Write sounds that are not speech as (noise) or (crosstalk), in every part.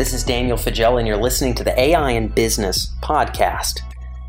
This is Daniel Faggella, and you're listening to the AI in Business podcast.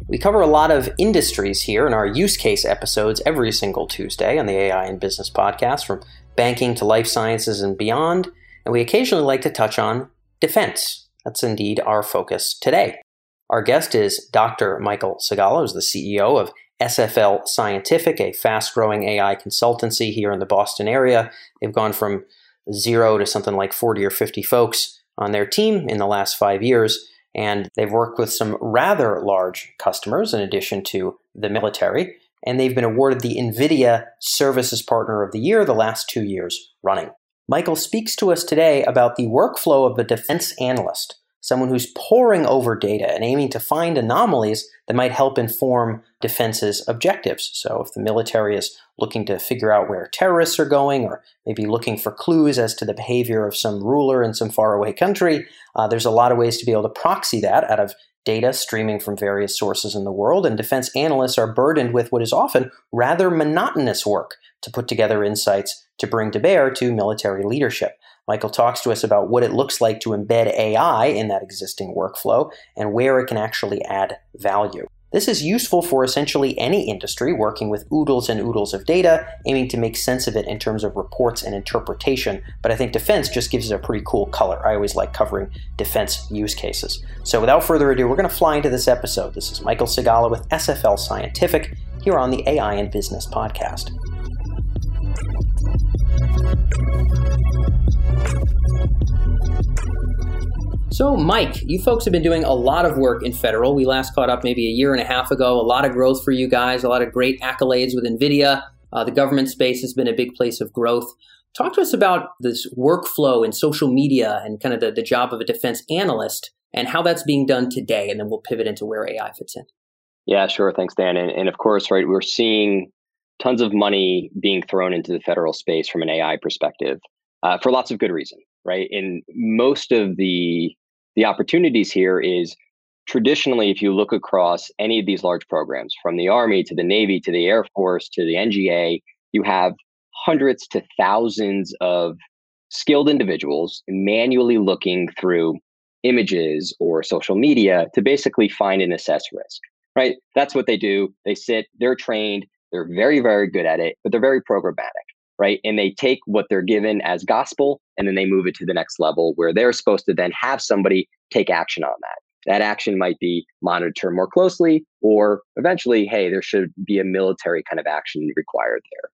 We cover a lot of industries here in our use case episodes every single Tuesday on the AI in Business podcast, from banking to life sciences and beyond. And we occasionally like to touch on defense. That's indeed our focus today. Our guest is Dr. Michael Segala, who's the CEO of SFL Scientific, a fast growing AI consultancy here in the Boston area. They've gone from zero to something like 40 or 50 folks on their team in the last five years. And they've worked with some rather large customers in addition to the military. And they've been awarded the NVIDIA Services Partner of the Year the last two years running. Michael speaks to us today about the workflow of a defense analyst someone who's poring over data and aiming to find anomalies that might help inform defense's objectives. So, if the military is looking to figure out where terrorists are going, or maybe looking for clues as to the behavior of some ruler in some faraway country, uh, there's a lot of ways to be able to proxy that out of data streaming from various sources in the world. And defense analysts are burdened with what is often rather monotonous work to put together insights to bring to bear to military leadership. Michael talks to us about what it looks like to embed AI in that existing workflow and where it can actually add value. This is useful for essentially any industry working with oodles and oodles of data, aiming to make sense of it in terms of reports and interpretation. But I think defense just gives it a pretty cool color. I always like covering defense use cases. So without further ado, we're going to fly into this episode. This is Michael Segala with SFL Scientific here on the AI in Business podcast. So, Mike, you folks have been doing a lot of work in federal. We last caught up maybe a year and a half ago. A lot of growth for you guys, a lot of great accolades with NVIDIA. Uh, the government space has been a big place of growth. Talk to us about this workflow in social media and kind of the, the job of a defense analyst and how that's being done today. And then we'll pivot into where AI fits in. Yeah, sure. Thanks, Dan. And, and of course, right, we're seeing tons of money being thrown into the federal space from an AI perspective uh, for lots of good reason, right? And most of the the opportunities here is traditionally, if you look across any of these large programs, from the Army to the Navy to the Air Force to the NGA, you have hundreds to thousands of skilled individuals manually looking through images or social media to basically find and assess risk, right? That's what they do. They sit, they're trained, they're very, very good at it, but they're very programmatic right? And they take what they're given as gospel and then they move it to the next level where they're supposed to then have somebody take action on that. That action might be monitor more closely, or eventually, hey, there should be a military kind of action required there.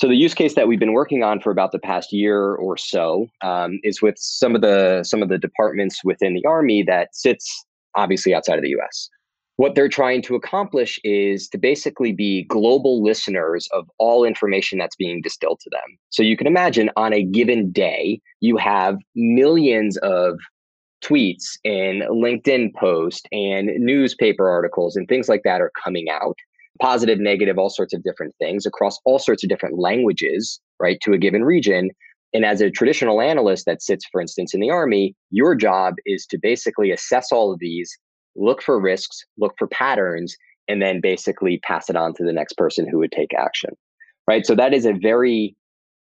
So the use case that we've been working on for about the past year or so um, is with some of the some of the departments within the Army that sits obviously outside of the U.S what they're trying to accomplish is to basically be global listeners of all information that's being distilled to them. So you can imagine on a given day, you have millions of tweets and LinkedIn posts and newspaper articles and things like that are coming out positive, negative, all sorts of different things across all sorts of different languages, right, to a given region. And as a traditional analyst that sits, for instance, in the Army, your job is to basically assess all of these look for risks, look for patterns, and then basically pass it on to the next person who would take action. Right. So that is a very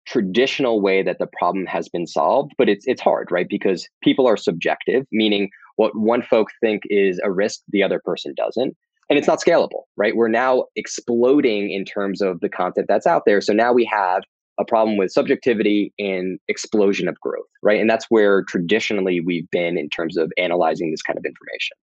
traditional way that the problem has been solved, but it's it's hard, right? Because people are subjective, meaning what one folk think is a risk, the other person doesn't. And it's not scalable, right? We're now exploding in terms of the content that's out there. So now we have a problem with subjectivity and explosion of growth, right? And that's where traditionally we've been in terms of analyzing this kind of information.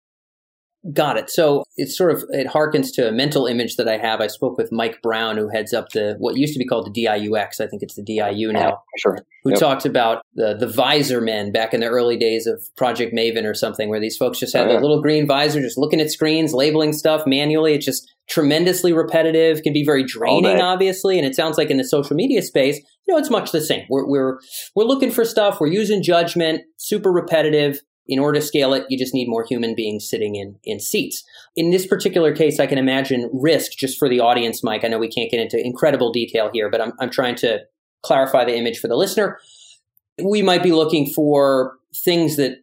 Got it. So it's sort of it harkens to a mental image that I have. I spoke with Mike Brown, who heads up the what used to be called the DIUX. I think it's the DIU now. Sure. Who yep. talks about the the visor men back in the early days of Project Maven or something, where these folks just had oh, yeah. little green visor, just looking at screens, labeling stuff manually. It's just tremendously repetitive, can be very draining, obviously. And it sounds like in the social media space, you know, it's much the same. We're we're we're looking for stuff. We're using judgment, super repetitive in order to scale it, you just need more human beings sitting in, in seats. In this particular case, I can imagine risk just for the audience, Mike. I know we can't get into incredible detail here, but I'm, I'm trying to clarify the image for the listener. We might be looking for things that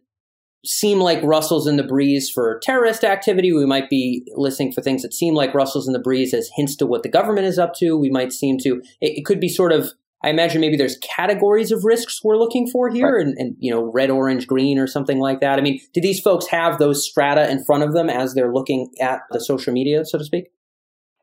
seem like rustles in the breeze for terrorist activity. We might be listening for things that seem like rustles in the breeze as hints to what the government is up to. We might seem to, it, it could be sort of I imagine maybe there's categories of risks we're looking for here right. and, and, you know, red, orange, green or something like that. I mean, do these folks have those strata in front of them as they're looking at the social media, so to speak?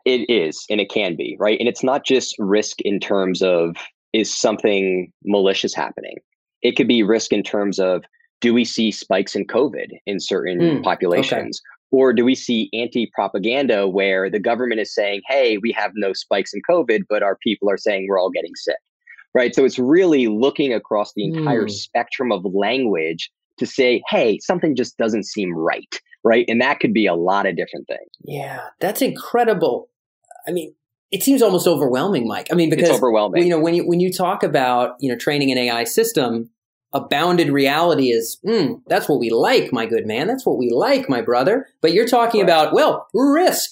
It is, and it can be, right? And it's not just risk in terms of is something malicious happening? It could be risk in terms of do we see spikes in COVID in certain mm, populations? Okay. Or do we see anti propaganda where the government is saying, hey, we have no spikes in COVID, but our people are saying we're all getting sick? Right. So it's really looking across the entire mm. spectrum of language to say, hey, something just doesn't seem right. Right. And that could be a lot of different things. Yeah. That's incredible. I mean, it seems almost overwhelming, Mike. I mean, because it's overwhelming. You know, when you when you talk about you know training an AI system, a bounded reality is mm, that's what we like, my good man. That's what we like, my brother. But you're talking right. about well, risk.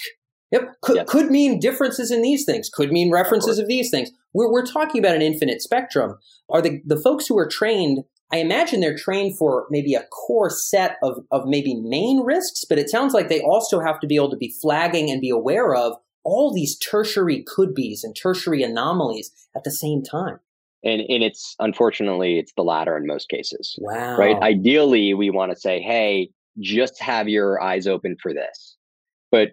Yep, could, yep. could mean differences in these things. Could mean references of, of these things. We're we're talking about an infinite spectrum. Are the the folks who are trained? I imagine they're trained for maybe a core set of, of maybe main risks, but it sounds like they also have to be able to be flagging and be aware of all these tertiary could be's and tertiary anomalies at the same time. And, and it's unfortunately it's the latter in most cases. Wow. Right. Ideally, we want to say, hey, just have your eyes open for this. But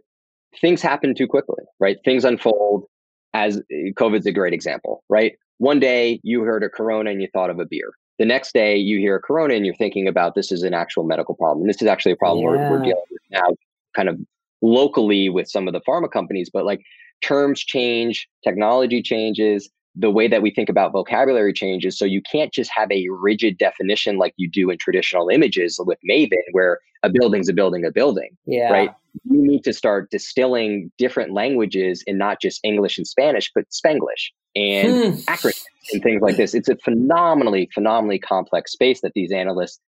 things happen too quickly, right? Things unfold as eh, COVID's a great example, right? One day you heard a corona and you thought of a beer. The next day you hear a corona and you're thinking about this is an actual medical problem. This is actually a problem yeah. we're, we're dealing with now, kind of locally with some of the pharma companies, but like terms change, technology changes, the way that we think about vocabulary changes. So you can't just have a rigid definition like you do in traditional images with Maven, where a building's a building, a building. Yeah. Right. You need to start distilling different languages and not just English and Spanish, but Spanglish and hmm. acronyms and things like this. It's a phenomenally, phenomenally complex space that these analysts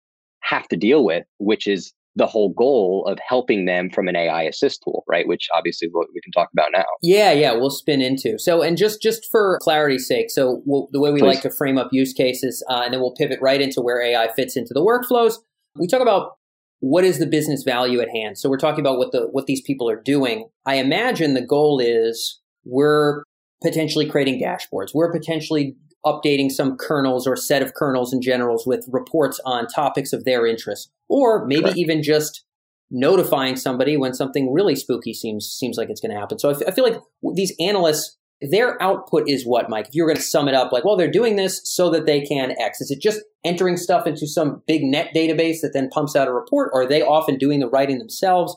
have to deal with, which is the whole goal of helping them from an AI assist tool, right? Which obviously what we can talk about now. Yeah, yeah, we'll spin into. So, and just just for clarity's sake, so we'll, the way we Please. like to frame up use cases, uh, and then we'll pivot right into where AI fits into the workflows. We talk about what is the business value at hand. So we're talking about what the what these people are doing. I imagine the goal is we're potentially creating dashboards. We're potentially updating some colonels or set of colonels and generals with reports on topics of their interest, or maybe Correct. even just notifying somebody when something really spooky seems seems like it's going to happen. So I, f- I feel like these analysts, their output is what, Mike? If you were going to sum it up, like, well, they're doing this so that they can X. Is it just entering stuff into some big net database that then pumps out a report, or are they often doing the writing themselves?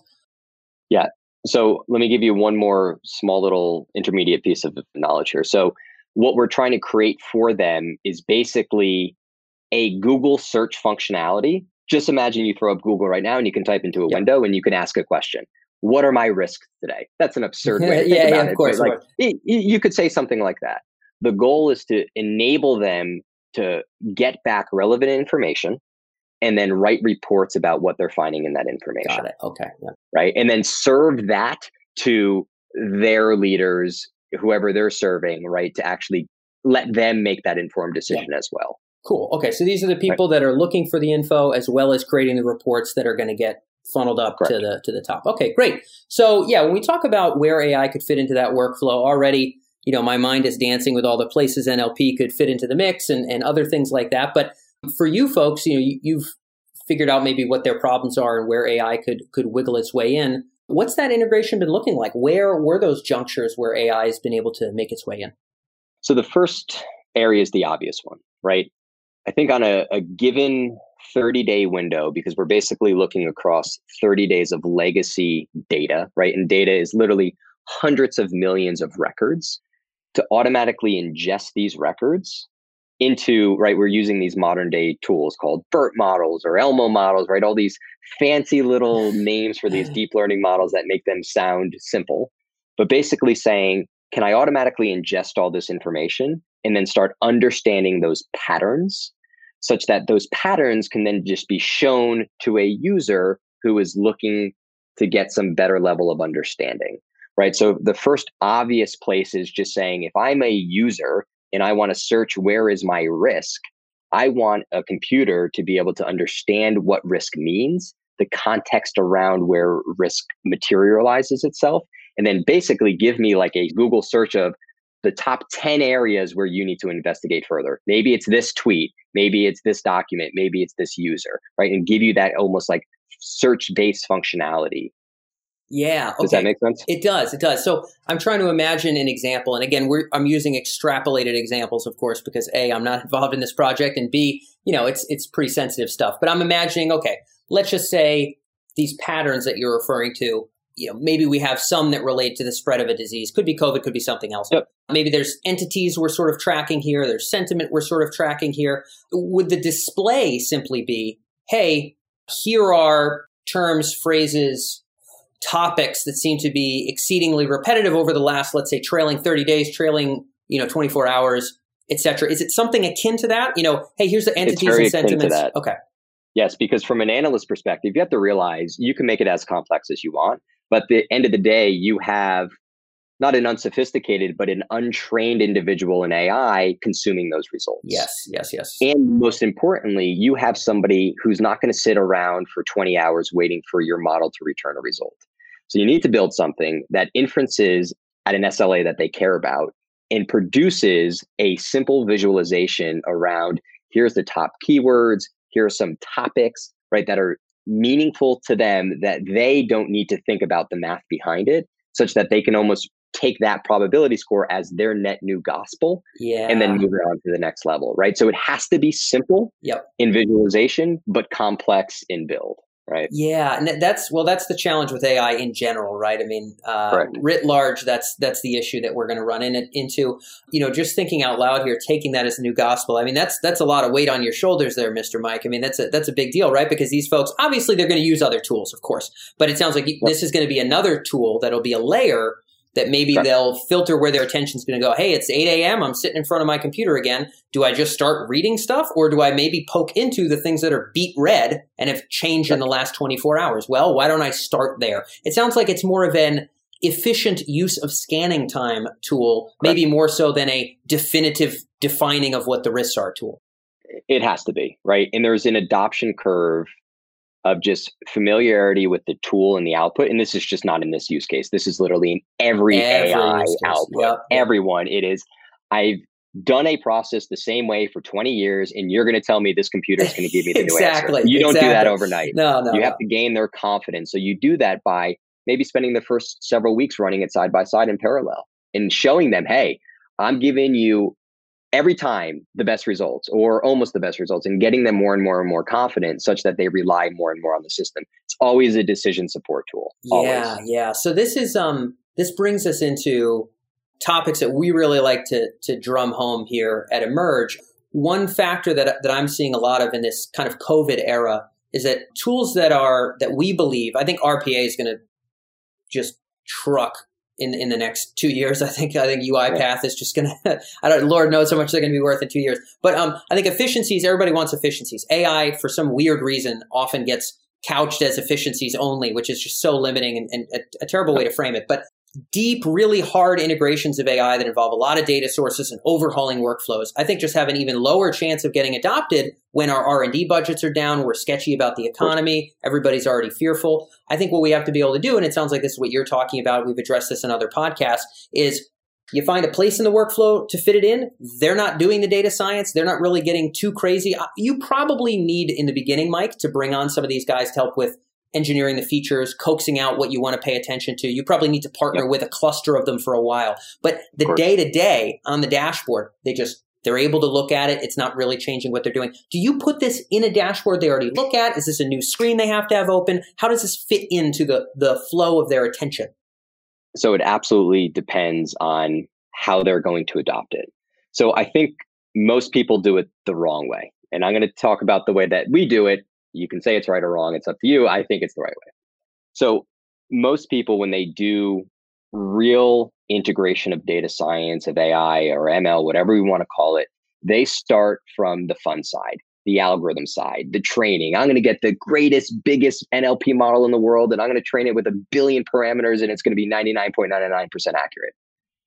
Yeah. So let me give you one more small little intermediate piece of knowledge here. So what we're trying to create for them is basically a Google search functionality. Just imagine you throw up Google right now and you can type into a yep. window and you can ask a question. What are my risks today? That's an absurd way to (laughs) think yeah, yeah, it. Of course, like, it, you could say something like that. The goal is to enable them to get back relevant information and then write reports about what they're finding in that information. Got it. Okay. Yeah. Right. And then serve that to their leaders whoever they're serving, right, to actually let them make that informed decision yeah. as well. Cool. Okay, so these are the people right. that are looking for the info as well as creating the reports that are going to get funneled up Correct. to the to the top. Okay, great. So yeah, when we talk about where AI could fit into that workflow already, you know, my mind is dancing with all the places NLP could fit into the mix and, and other things like that. But for you folks, you know, you, you've figured out maybe what their problems are and where AI could could wiggle its way in. What's that integration been looking like? Where were those junctures where AI has been able to make its way in? So the first area is the obvious one, right? I think on a, a given 30 day window, because we're basically looking across 30 days of legacy data, right? And data is literally hundreds of millions of records to automatically ingest these records into right we're using these modern day tools called bert models or elmo models right all these fancy little (laughs) names for these deep learning models that make them sound simple but basically saying can i automatically ingest all this information and then start understanding those patterns such that those patterns can then just be shown to a user who is looking to get some better level of understanding right? So the first obvious place is just saying if i'm a user and I want to search where is my risk, I want a computer to be able to understand what risk means, the context around where risk materializes itself, and then basically give me like a Google search of the top 10 areas where you need to investigate further. Maybe it's this tweet, maybe it's this document, maybe it's this user, right? And give you that almost like search based functionality. Yeah. Okay. Does that make sense? It does. It does. So I'm trying to imagine an example. And again, I'm using extrapolated examples, of course, because A, I'm not involved in this project. And B, you know, it's, it's pretty sensitive stuff. But I'm imagining, okay, let's just say these patterns that you're referring to you know, maybe we have some that relate to the spread of a disease. Could be COVID, could be something else. Yep. Maybe there's entities we're sort of tracking here. There's sentiment we're sort of tracking here. Would the display simply be, hey, here are terms, phrases, topics that seem to be exceedingly repetitive over the last, let's say, trailing 30 days, trailing, you know, 24 hours, etc. Is it something akin to that? You know, hey, here's the entities and sentiments. Okay. Yes, because from an analyst perspective, you have to realize you can make it as complex as you want. But at the end of the day, you have not an unsophisticated, but an untrained individual in AI consuming those results. Yes, yes, yes. And most importantly, you have somebody who's not going to sit around for 20 hours waiting for your model to return a result. So you need to build something that inferences at an SLA that they care about and produces a simple visualization around here's the top keywords, here are some topics, right, that are meaningful to them that they don't need to think about the math behind it, such that they can almost take that probability score as their net new gospel yeah. and then move it on to the next level, right? So it has to be simple yep. in visualization, but complex in build right? Yeah, and that's well, that's the challenge with AI in general, right? I mean, uh, writ large, that's that's the issue that we're going to run in, into. You know, just thinking out loud here, taking that as a new gospel. I mean, that's that's a lot of weight on your shoulders, there, Mister Mike. I mean, that's a that's a big deal, right? Because these folks, obviously, they're going to use other tools, of course, but it sounds like yep. this is going to be another tool that'll be a layer that maybe right. they'll filter where their attention's going to go. Hey, it's 8 a.m. I'm sitting in front of my computer again. Do I just start reading stuff or do I maybe poke into the things that are beet red and have changed right. in the last 24 hours? Well, why don't I start there? It sounds like it's more of an efficient use of scanning time tool, maybe right. more so than a definitive defining of what the risks are tool. It has to be, right? And there's an adoption curve of just familiarity with the tool and the output. And this is just not in this use case. This is literally in every, every AI output. Yep. Everyone, it is. I've done a process the same way for 20 years, and you're going to tell me this computer is going to give me the exactly, new answer. You don't do that overnight. No, no. You have no. to gain their confidence. So you do that by maybe spending the first several weeks running it side by side in parallel and showing them, hey, I'm giving you every time the best results or almost the best results and getting them more and more and more confident such that they rely more and more on the system. It's always a decision support tool yeah always. yeah so this is um this brings us into topics that we really like to to drum home here at Emerj. One factor that that i'm seeing a lot of in this kind of covid era is that tools that are that we believe i think rpa is going to just truck in in the next two years. (laughs) I think I think UiPath is just gonna. (laughs) I don't. Lord knows how much they're gonna be worth in two years. But um, I think efficiencies. Everybody wants efficiencies. AI for some weird reason often gets couched as efficiencies only, which is just so limiting and, and a, a terrible way to frame it. But deep, really hard integrations of AI that involve a lot of data sources and overhauling workflows, I think just have an even lower chance of getting adopted when our R&D budgets are down, we're sketchy about the economy, everybody's already fearful. I think what we have to be able to do, and it sounds like this is what you're talking about, we've addressed this in other podcasts, is you find a place in the workflow to fit it in. They're not doing the data science. They're not really getting too crazy. Uh, you probably need in the beginning, Mike, to bring on some of these guys to help with engineering the features, coaxing out what you want to pay attention to. You probably need to partner yep. with a cluster of them for a while. But the day to day on the dashboard, they just they're able to look at it. It's not really changing what they're doing. Do you put this in a dashboard they already look at? Is this a new screen they have to have open? How does this fit into the the flow of their attention? So it absolutely depends on how they're going to adopt it. So I think most people do it the wrong way. And I'm going to talk about the way that we do it you can say it's right or wrong. It's up to you. I think it's the right way. So most people, when they do real integration of data science, of AI or ML, whatever we want to call it, they start from the fun side, the algorithm side, the training. I'm going to get the greatest, biggest NLP model in the world, and I'm going to train it with a billion parameters, and it's going to be 99.99% accurate.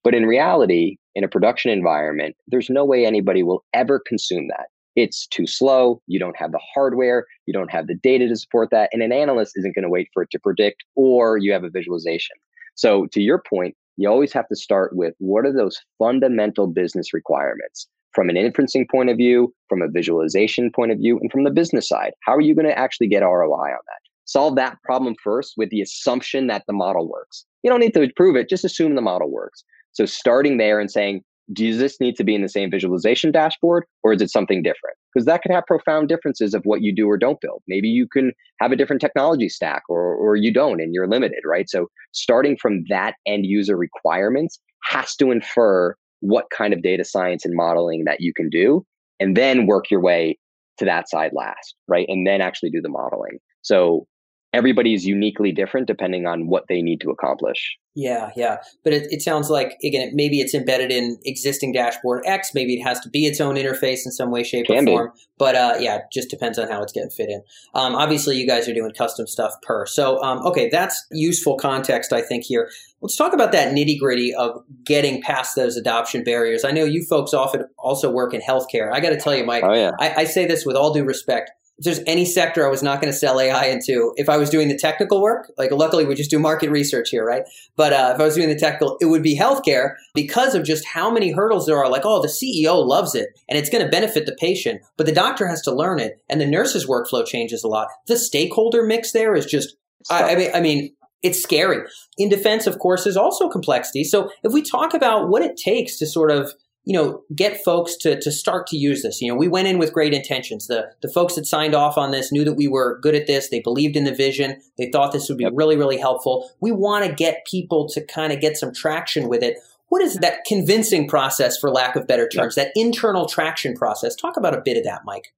But in reality, in a production environment, there's no way anybody will ever consume that it's too slow. You don't have the hardware. You don't have the data to support that. And an analyst isn't going to wait for it to predict, or you have a visualization. So, to your point, you always have to start with what are those fundamental business requirements from an inferencing point of view, from a visualization point of view, and from the business side. How are you going to actually get ROI on that? Solve that problem first with the assumption that the model works. You don't need to prove it, just assume the model works. So starting there and saying, does this need to be in the same visualization dashboard or is it something different? Because that could have profound differences of what you do or don't build. Maybe you can have a different technology stack or, or you don't and you're limited, right? So starting from that end user requirements has to infer what kind of data science and modeling that you can do and then work your way to that side last, right? And then actually do the modeling. So everybody is uniquely different depending on what they need to accomplish. Yeah, yeah. But it, it sounds like, again, maybe it's embedded in existing dashboard X. Maybe it has to be its own interface in some way, shape, Can or form. Be. But uh, yeah, it just depends on how it's getting fit in. Um, obviously, you guys are doing custom stuff per. So, um, okay, that's useful context, I think, here. Let's talk about that nitty gritty of getting past those adoption barriers. I know you folks often also work in healthcare. I got to tell you, Mike, oh, yeah. I, I say this with all due respect if there's any sector I was not going to sell AI into, if I was doing the technical work, like luckily we just do market research here, right? But uh, if I was doing the technical, it would be healthcare because of just how many hurdles there are. Like, oh, the CEO loves it and it's going to benefit the patient, but the doctor has to learn it, and the nurse's workflow changes a lot. The stakeholder mix there is just, I, I mean, I mean, it's scary. In defense, of course, is also complexity. So if we talk about what it takes to sort of you know, get folks to, to start to use this. You know, we went in with great intentions. The, the folks that signed off on this knew that we were good at this. They believed in the vision. They thought this would be really, really helpful. We want to get people to kind of get some traction with it. What is that convincing process, for lack of better terms, that internal traction process? Talk about a bit of that, Mike.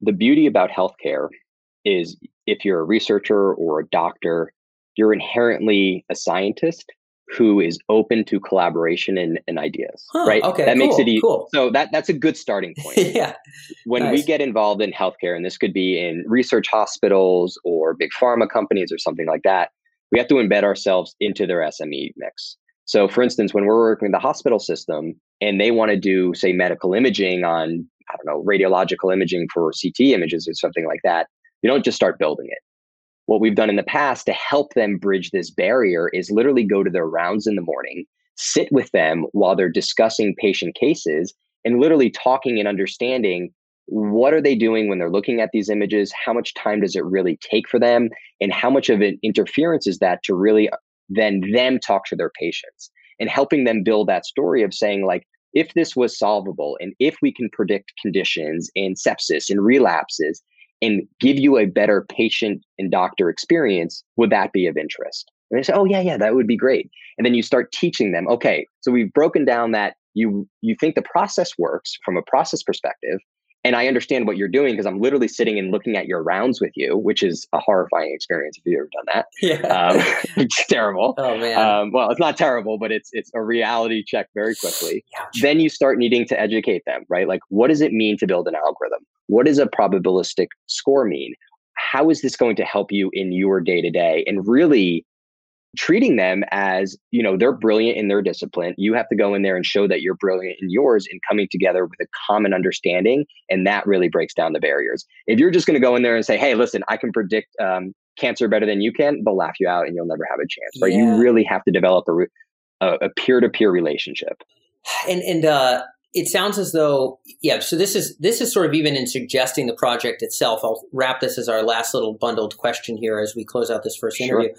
The beauty about healthcare is if you're a researcher or a doctor, you're inherently a scientist who is open to collaboration and, and ideas huh, right okay that cool, makes it easy cool. so that that's a good starting point (laughs) yeah when nice. we get involved in healthcare and this could be in research hospitals or big pharma companies or something like that we have to embed ourselves into their sme mix so for instance when we're working with the hospital system and they want to do say medical imaging on i don't know radiological imaging for ct images or something like that you don't just start building it what we've done in the past to help them bridge this barrier is literally go to their rounds in the morning, sit with them while they're discussing patient cases and literally talking and understanding what are they doing when they're looking at these images how much time does it really take for them and how much of an interference is that to really uh, then them talk to their patients and helping them build that story of saying like if this was solvable and if we can predict conditions and sepsis and relapses and give you a better patient and doctor experience, would that be of interest? And they say, oh, yeah, yeah, that would be great. And then you start teaching them, okay, so we've broken down that you you think the process works from a process perspective and i understand what you're doing because i'm literally sitting and looking at your rounds with you which is a horrifying experience if you've ever done that. Yeah. um, (laughs) it's terrible. Oh man. Um, well it's not terrible but it's it's a reality check very quickly. Then you start needing to educate them right? Like what does it mean to build an algorithm what does a probabilistic score mean? How is this going to help you in your day to day and really treating them as you know they're brilliant in their discipline. You have to go in there and show that you're brilliant in yours and coming together with a common understanding and that really breaks down the barriers. If you're just going to go in there and say hey listen i can predict um, cancer better than you can they'll laugh you out and you'll never have a chance right? Yeah. you really have to develop a, a, a peer-to-peer relationship. And and uh it sounds as though yeah so this is this is sort of even in suggesting the project itself i'll wrap this as our last little bundled question here as we close out this first interview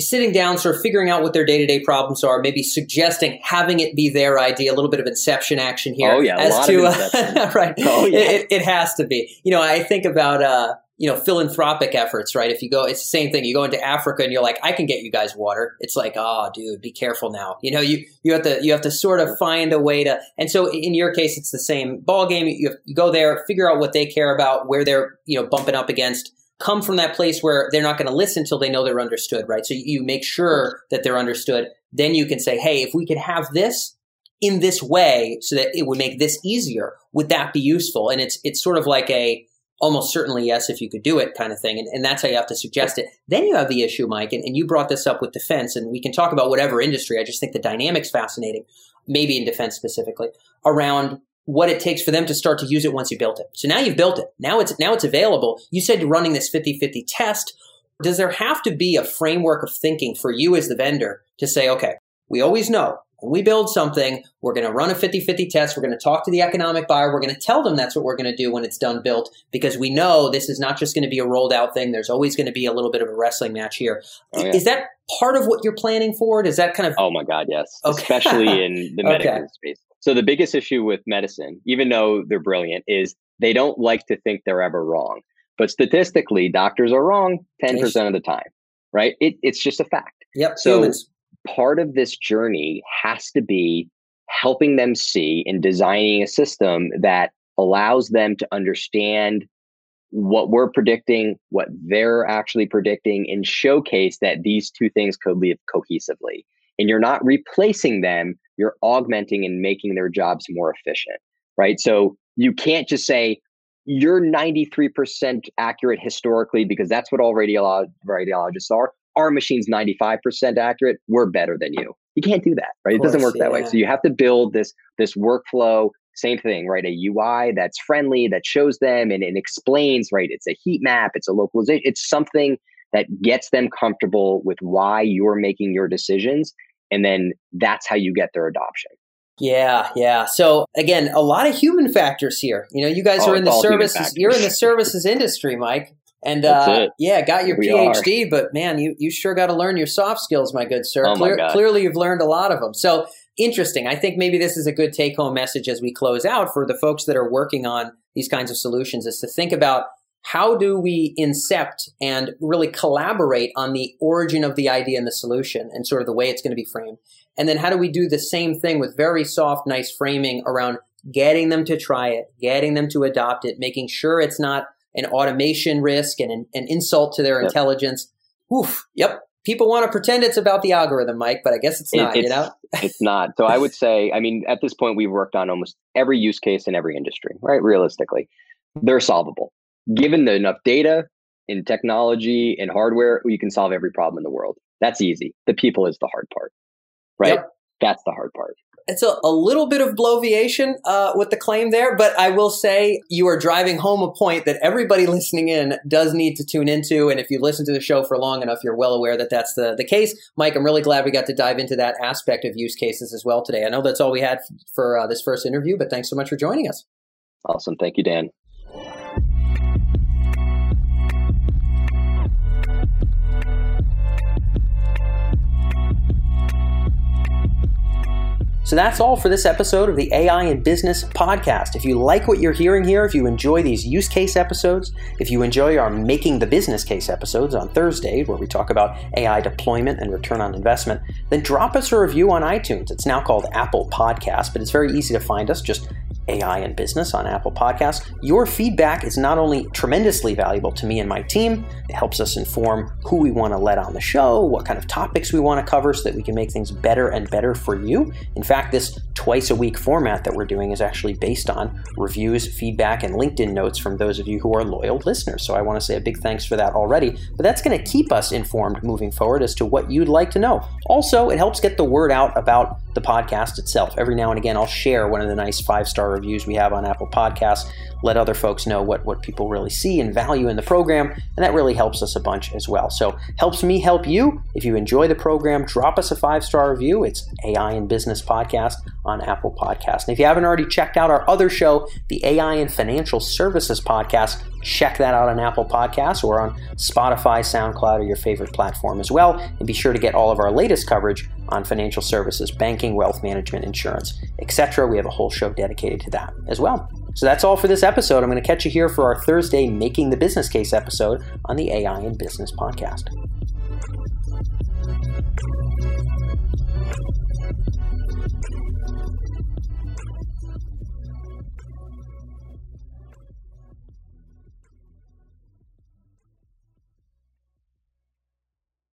sitting down, sort of figuring out what their day to day problems are, maybe suggesting having it be their idea, a little bit of inception action here. Oh yeah, as to uh, (laughs) right. Oh yeah, it, it, has to be. You know, I think about uh, you know philanthropic efforts, right? If you go, it's the same thing. You go into Africa and you're like, I can get you guys water. It's like, oh, dude, be careful now. You know, you you have to you have to sort of find a way to. And so in your case, it's the same ball game. You, have, you go there, figure out what they care about, where they're you know bumping up against come from that place where they're not going to listen until they know they're understood, right? So you make sure that they're understood. Then you can say, hey, if we could have this in this way so that it would make this easier, would that be useful? And it's it's sort of like a almost certainly yes if you could do it kind of thing. And, and that's how you have to suggest it. Then you have the issue, Mike, and, and you brought this up with defense, and we can talk about whatever industry. I just think the dynamic's fascinating, maybe in defense specifically, around what it takes for them to start to use it once you built it. So now you've built it. Now it's now it's available. You said you're running this 50-50 test. Does there have to be a framework of thinking for you as the vendor to say, okay, we always know when we build something, we're going to run a 50 50 test. We're going to talk to the economic buyer. We're going to tell them that's what we're going to do when it's done built because we know this is not just going to be a rolled out thing. There's always going to be a little bit of a wrestling match here. Oh, yeah. Is that part of what you're planning for? Does that kind of. Oh, my God, yes. Okay. Especially in (laughs) the medical okay. space. So, the biggest issue with medicine, even though they're brilliant, is they don't like to think they're ever wrong. But statistically, doctors are wrong 10% of the time, right? It, it's just a fact. Yep. So, humans part of this journey has to be helping them see and designing a system that allows them to understand what we're predicting, what they're actually predicting, and showcase that these two things could live cohesively. And you're not replacing them, you're augmenting and making their jobs more efficient, right? So you can't just say, you're 93% accurate historically because that's what all radiolo- radiologists are our machine's 95% accurate, we're better than you. You can't do that, right? It doesn't work that yeah. way. So you have to build this this workflow, same thing, right? A UI that's friendly, that shows them and, and explains, right? It's a heat map, it's a localization, it's something that gets them comfortable with why you're making your decisions. And then that's how you get their adoption. Yeah, yeah. So again, a lot of human factors here. You know, you guys oh, are in the services. You're in the (laughs) services industry, Mike. And uh, yeah, got your we PhD, are. but man, you, you sure got to learn your soft skills, my good sir. Oh Clear, my clearly, you've learned a lot of them. So interesting. I think maybe this is a good take home message as we close out for the folks that are working on these kinds of solutions is to think about how do we incept and really collaborate on the origin of the idea and the solution and sort of the way it's going to be framed. And then how do we do the same thing with very soft, nice framing around getting them to try it, getting them to adopt it, making sure it's not an automation risk and an, an insult to their yep. intelligence. Oof. Yep. People want to pretend it's about the algorithm, Mike, but I guess it's not, it's, you know? (laughs) it's not. So I would say, I mean, at this point, we've worked on almost every use case in every industry, right? Realistically, they're solvable. Given the enough data in technology and hardware, you can solve every problem in the world. That's easy. The people is the hard part, right? Yep. That's the hard part it's a, a little bit of bloviation uh, with the claim there, but I will say you are driving home a point that everybody listening in does need to tune into. And if you listen to the show for long enough, you're well aware that that's the, the case. Mike, I'm really glad we got to dive into that aspect of use cases as well today. I know that's all we had for uh, this first interview, but thanks so much for joining us. Awesome. Thank you, Dan. So that's all for this episode of the AI in Business podcast. If you like what you're hearing here, if you enjoy these use case episodes, if you enjoy our Making the Business Case episodes on Thursday, where we talk about AI deployment and return on investment, then drop us a review on iTunes. It's now called Apple Podcast, but it's very easy to find us. Just AI and Business on Apple Podcasts. Your feedback is not only tremendously valuable to me and my team, it helps us inform who we want to let on the show, what kind of topics we want to cover so that we can make things better and better for you. In fact, this twice a week format that we're doing is actually based on reviews, feedback, and LinkedIn notes from those of you who are loyal listeners. So I want to say a big thanks for that already. But that's going to keep us informed moving forward as to what you'd like to know. Also, it helps get the word out about the podcast itself. Every now and again, I'll share one of the nice five star reviews we have on Apple Podcasts, let other folks know what, what people really see and value in the program, and that really helps us a bunch as well. So, helps me help you. If you enjoy the program, drop us a five star review. It's AI and Business Podcast on Apple Podcasts. And if you haven't already checked out our other show, the AI and Financial Services Podcast, check that out on Apple Podcasts or on Spotify, SoundCloud, or your favorite platform as well. And be sure to get all of our latest coverage on financial services, banking, wealth management, insurance, etc. We have a whole show dedicated to that as well. So that's all for this episode. I'm going to catch you here for our Thursday Making the Business Case episode on the AI and Business podcast.